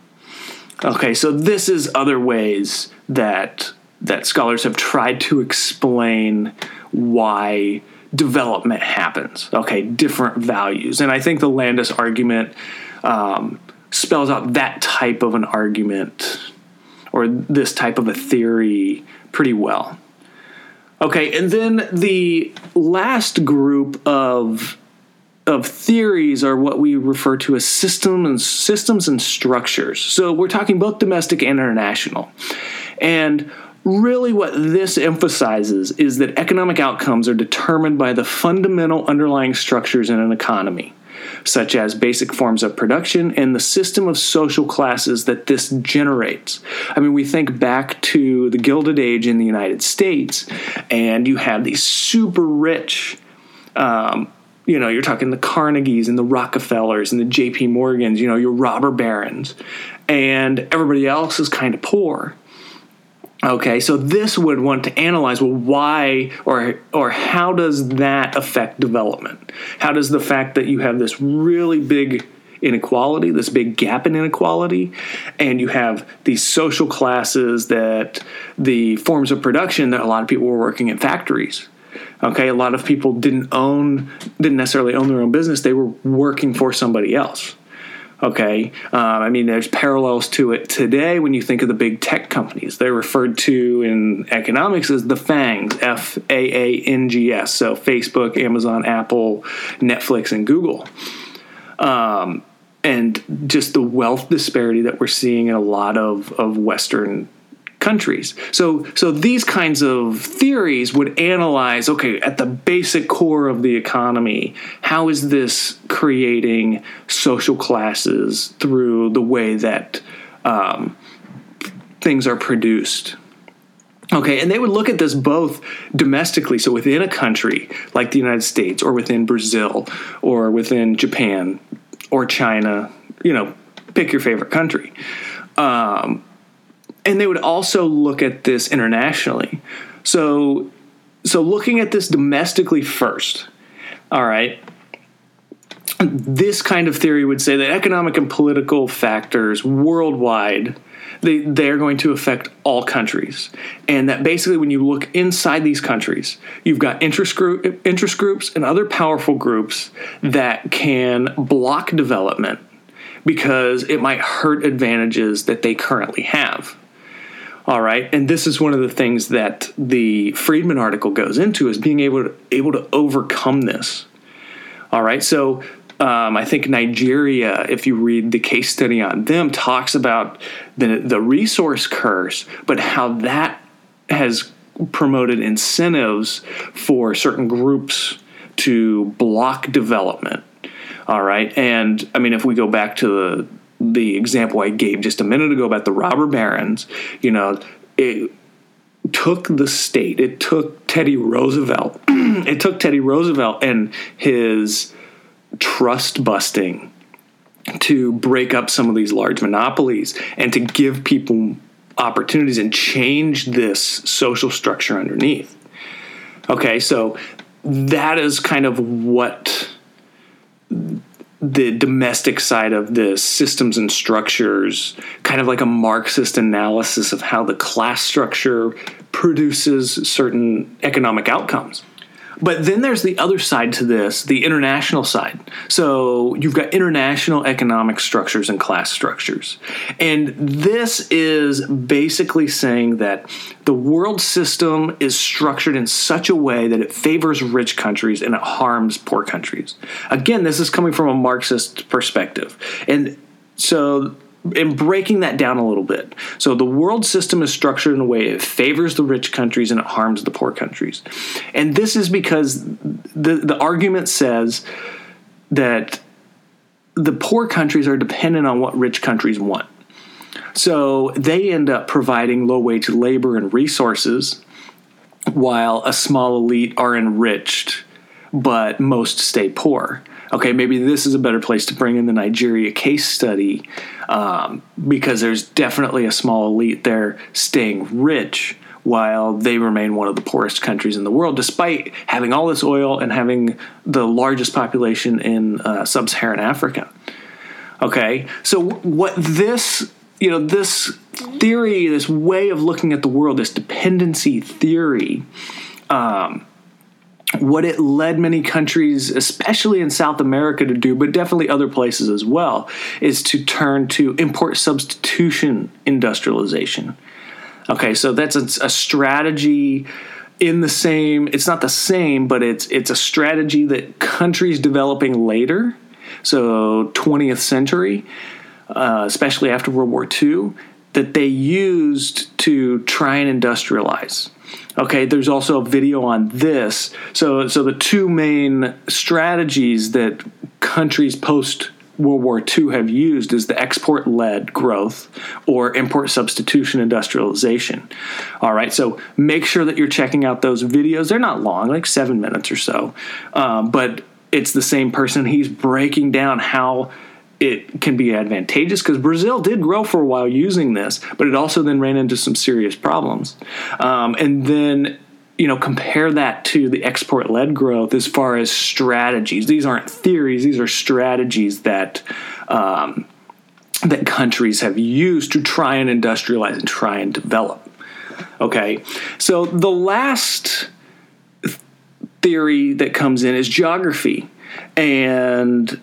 Okay, so this is other ways that that scholars have tried to explain why development happens. Okay, different values, and I think the Landes argument um, spells out that type of an argument or this type of a theory pretty well. Okay, and then the last group of of theories are what we refer to as system and systems and structures. So we're talking both domestic and international. And really what this emphasizes is that economic outcomes are determined by the fundamental underlying structures in an economy. such as basic forms of production and the system of social classes that this generates. I mean, we think back to the Gilded Age in the United States, and you have these super rich. Um, you know, you're talking the Carnegies and the Rockefellers and the J.P. Morgans, you know, your robber barons, and everybody else is kind of poor. Okay, so this would want to analyze well why or or how does that affect development? How does the fact that you have this really big inequality, this big gap in inequality, and you have these social classes that the forms of production that a lot of people were working in factories Okay, a lot of people didn't own, didn't necessarily own their own business. They were working for somebody else. Okay, um, I mean, there's parallels to it today when you think of the big tech companies. They're referred to in economics as the FANGs, F A A N G S. So Facebook, Amazon, Apple, Netflix, and Google. Um, and just the wealth disparity that we're seeing in a lot of, of Western countries. So so these kinds of theories would analyze okay at the basic core of the economy how is this creating social classes through the way that um, things are produced. Okay, and they would look at this both domestically, so within a country like the United States, or within Brazil, or within Japan, or China, you know, pick your favorite country. Um, and they would also look at this internationally. So, so looking at this domestically first, all right. This kind of theory would say that economic and political factors worldwide they they're going to affect all countries, and that basically when you look inside these countries, you've got interest group interest groups and other powerful groups that can block development because it might hurt advantages that they currently have. All right, and this is one of the things that the Friedman article goes into is being able to able to overcome this. All right, so um, I think Nigeria, if you read the case study on them, talks about the the resource curse, but how that has promoted incentives for certain groups to block development. All right, and I mean, if we go back to the the example I gave just a minute ago about the robber barons, you know, it took the state, it took Teddy Roosevelt, it took Teddy Roosevelt and his trust busting to break up some of these large monopolies and to give people opportunities and change this social structure underneath. Okay, so that is kind of what the domestic side of the systems and structures, kind of like a Marxist analysis of how the class structure produces certain economic outcomes. But then there's the other side to this, the international side. So you've got international economic structures and class structures. And this is basically saying that the world system is structured in such a way that it favors rich countries and it harms poor countries. Again, this is coming from a Marxist perspective. And so and breaking that down a little bit. So the world system is structured in a way it favors the rich countries and it harms the poor countries. And this is because the, the argument says that the poor countries are dependent on what rich countries want. So they end up providing low wage labor and resources while a small elite are enriched, but most stay poor okay, maybe this is a better place to bring in the Nigeria case study um, because there's definitely a small elite there staying rich while they remain one of the poorest countries in the world, despite having all this oil and having the largest population in uh, sub Saharan Africa. Okay, so what this you know this theory, this way of looking at the world, this dependency theory. Um, what it led many countries, especially in South America, to do, but definitely other places as well, is to turn to import substitution industrialization. Okay, so that's a, a strategy in the same. It's not the same, but it's it's a strategy that countries developing later, so 20th century, uh, especially after World War II, that they used to try and industrialize. Okay, there's also a video on this. So, so the two main strategies that countries post World War II have used is the export led growth or import substitution industrialization. All right, so make sure that you're checking out those videos. They're not long, like seven minutes or so, um, but it's the same person. He's breaking down how it can be advantageous because Brazil did grow for a while using this, but it also then ran into some serious problems. Um, and then you know compare that to the export led growth as far as strategies. These aren't theories these are strategies that um, that countries have used to try and industrialize and try and develop. Okay? So the last theory that comes in is geography. And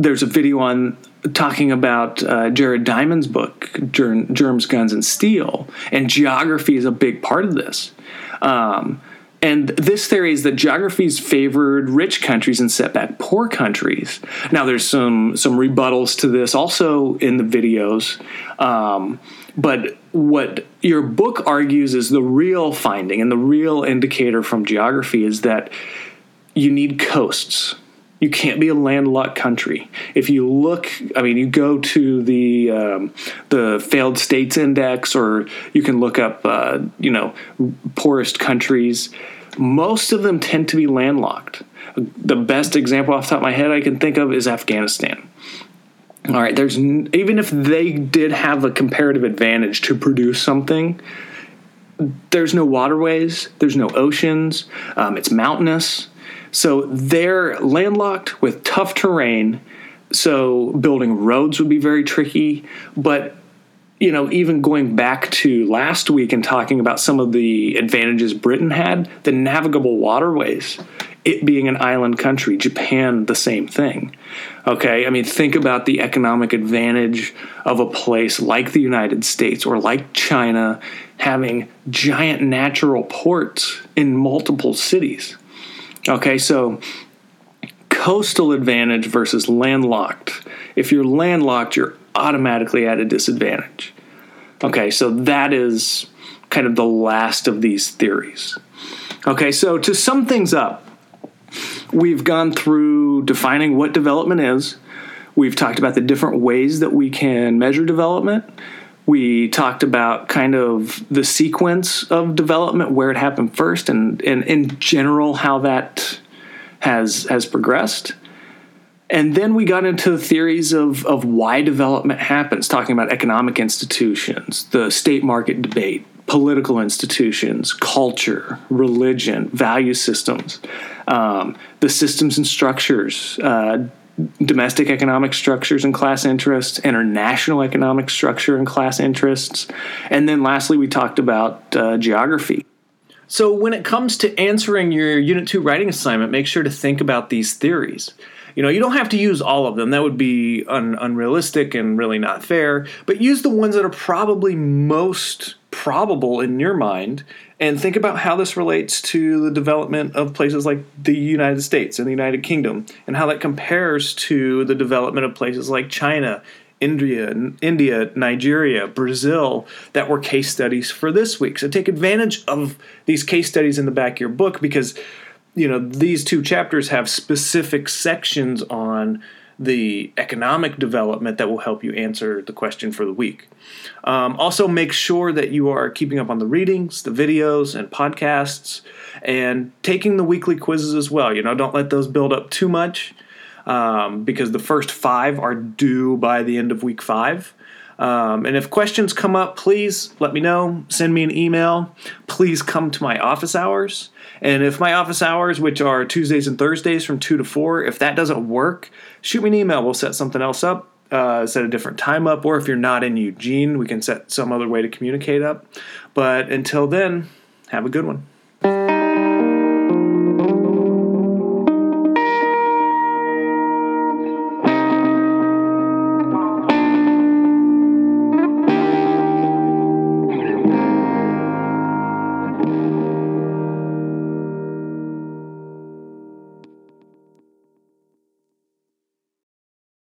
there's a video on talking about uh, Jared Diamond's book, Germs, Guns, and Steel, and geography is a big part of this. Um, and this theory is that geography's favored rich countries and set back poor countries. Now, there's some some rebuttals to this also in the videos, um, but what your book argues is the real finding and the real indicator from geography is that you need coasts you can't be a landlocked country. If you look, I mean, you go to the um, the failed states index, or you can look up, uh, you know, poorest countries. Most of them tend to be landlocked. The best example off the top of my head I can think of is Afghanistan. All right, there's even if they did have a comparative advantage to produce something, there's no waterways, there's no oceans, um, it's mountainous. So they're landlocked with tough terrain. So building roads would be very tricky. But, you know, even going back to last week and talking about some of the advantages Britain had, the navigable waterways, it being an island country, Japan, the same thing. Okay, I mean, think about the economic advantage of a place like the United States or like China having giant natural ports in multiple cities. Okay, so coastal advantage versus landlocked. If you're landlocked, you're automatically at a disadvantage. Okay, so that is kind of the last of these theories. Okay, so to sum things up, we've gone through defining what development is. We've talked about the different ways that we can measure development. We talked about kind of the sequence of development, where it happened first, and, and in general how that has has progressed. And then we got into theories of, of why development happens, talking about economic institutions, the state market debate, political institutions, culture, religion, value systems, um, the systems and structures, uh, domestic economic structures and class interests, international economic structure and class interests, and then lastly, we talked about uh, geography. So, when it comes to answering your Unit 2 writing assignment, make sure to think about these theories. You know, you don't have to use all of them. That would be un- unrealistic and really not fair. But use the ones that are probably most probable in your mind and think about how this relates to the development of places like the United States and the United Kingdom and how that compares to the development of places like China, India, India, Nigeria, Brazil that were case studies for this week. So take advantage of these case studies in the back of your book because you know these two chapters have specific sections on the economic development that will help you answer the question for the week. Um, also, make sure that you are keeping up on the readings, the videos, and podcasts, and taking the weekly quizzes as well. You know, don't let those build up too much um, because the first five are due by the end of week five. Um, and if questions come up, please let me know. Send me an email. Please come to my office hours. And if my office hours, which are Tuesdays and Thursdays from 2 to 4, if that doesn't work, shoot me an email. We'll set something else up, uh, set a different time up. Or if you're not in Eugene, we can set some other way to communicate up. But until then, have a good one.